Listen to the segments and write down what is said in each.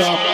up.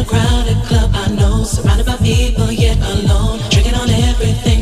In a crowded club, I know, surrounded by people, yet alone, drinking on everything.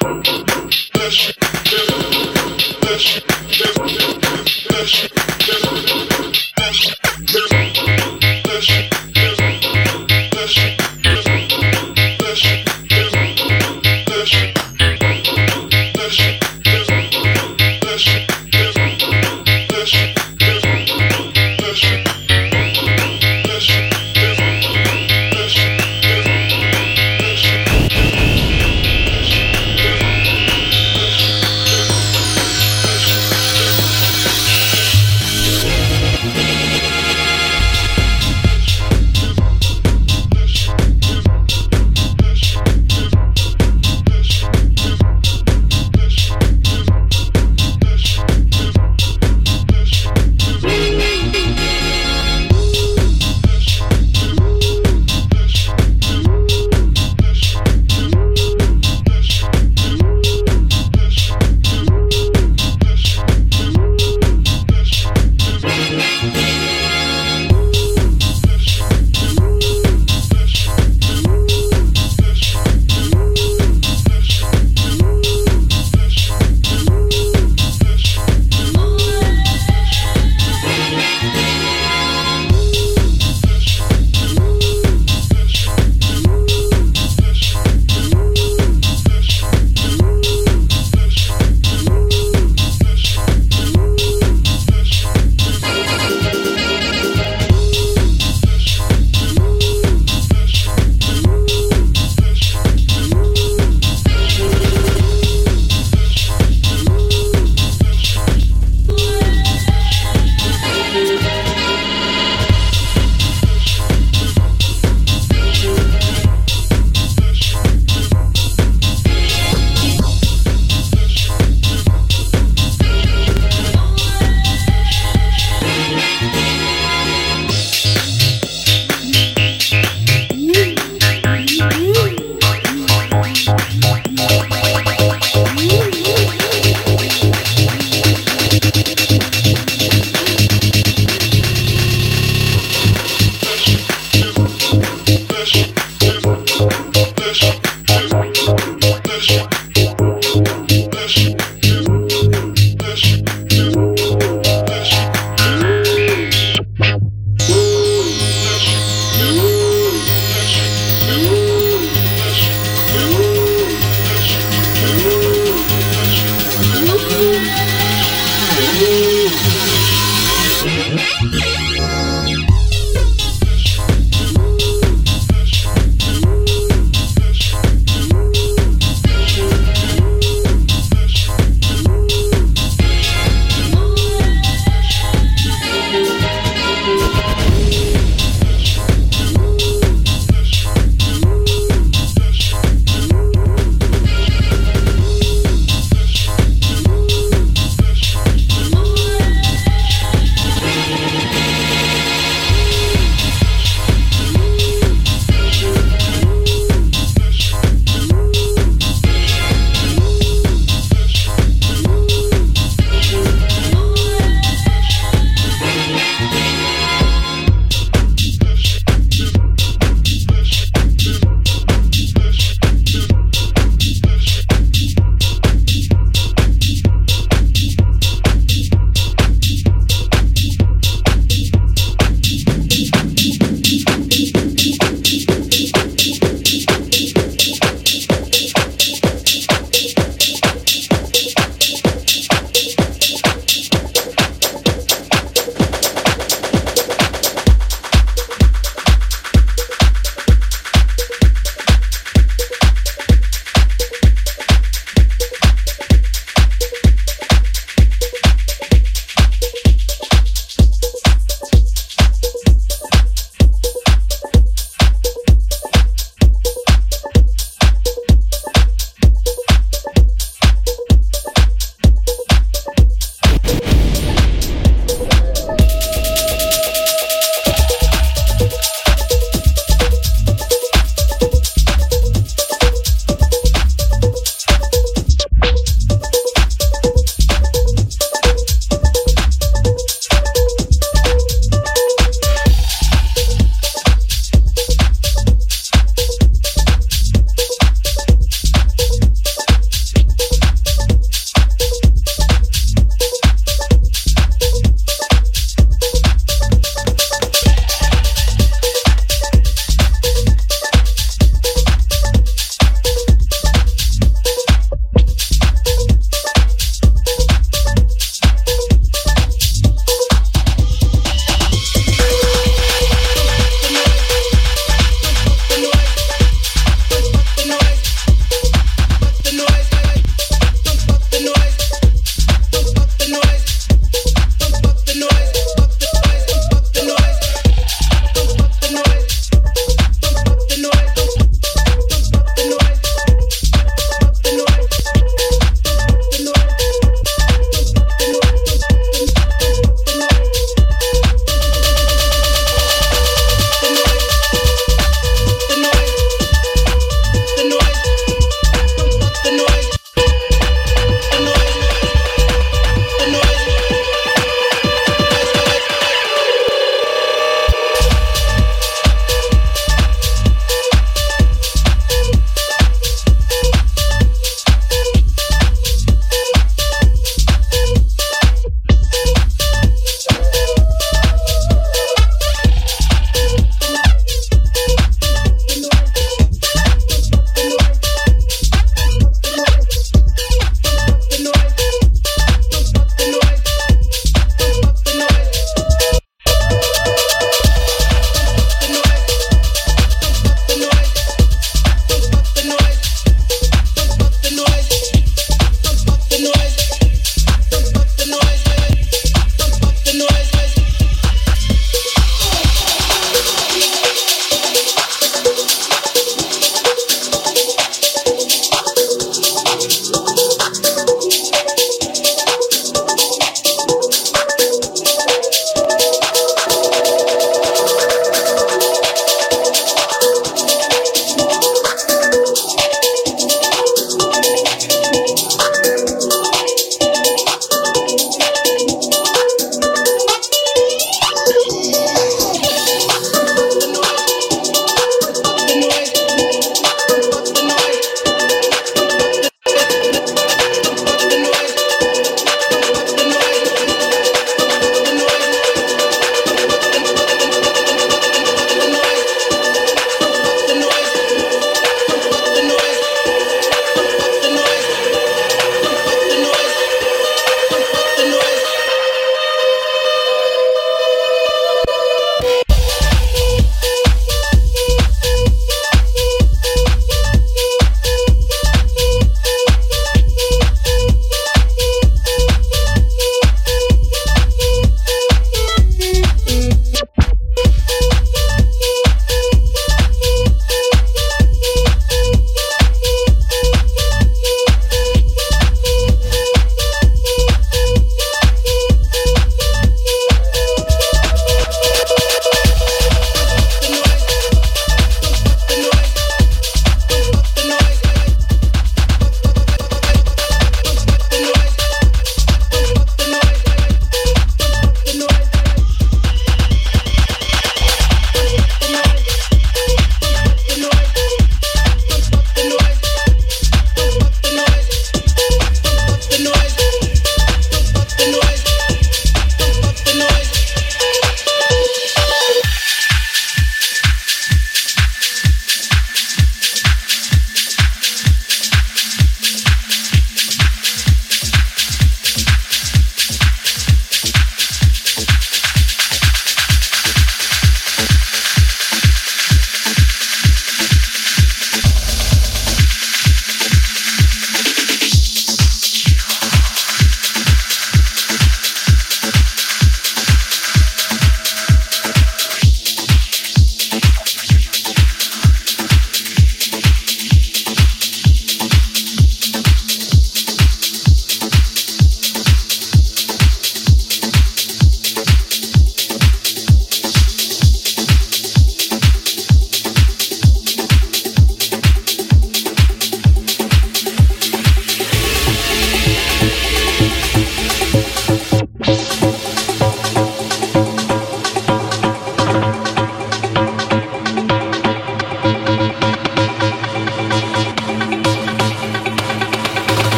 That shit.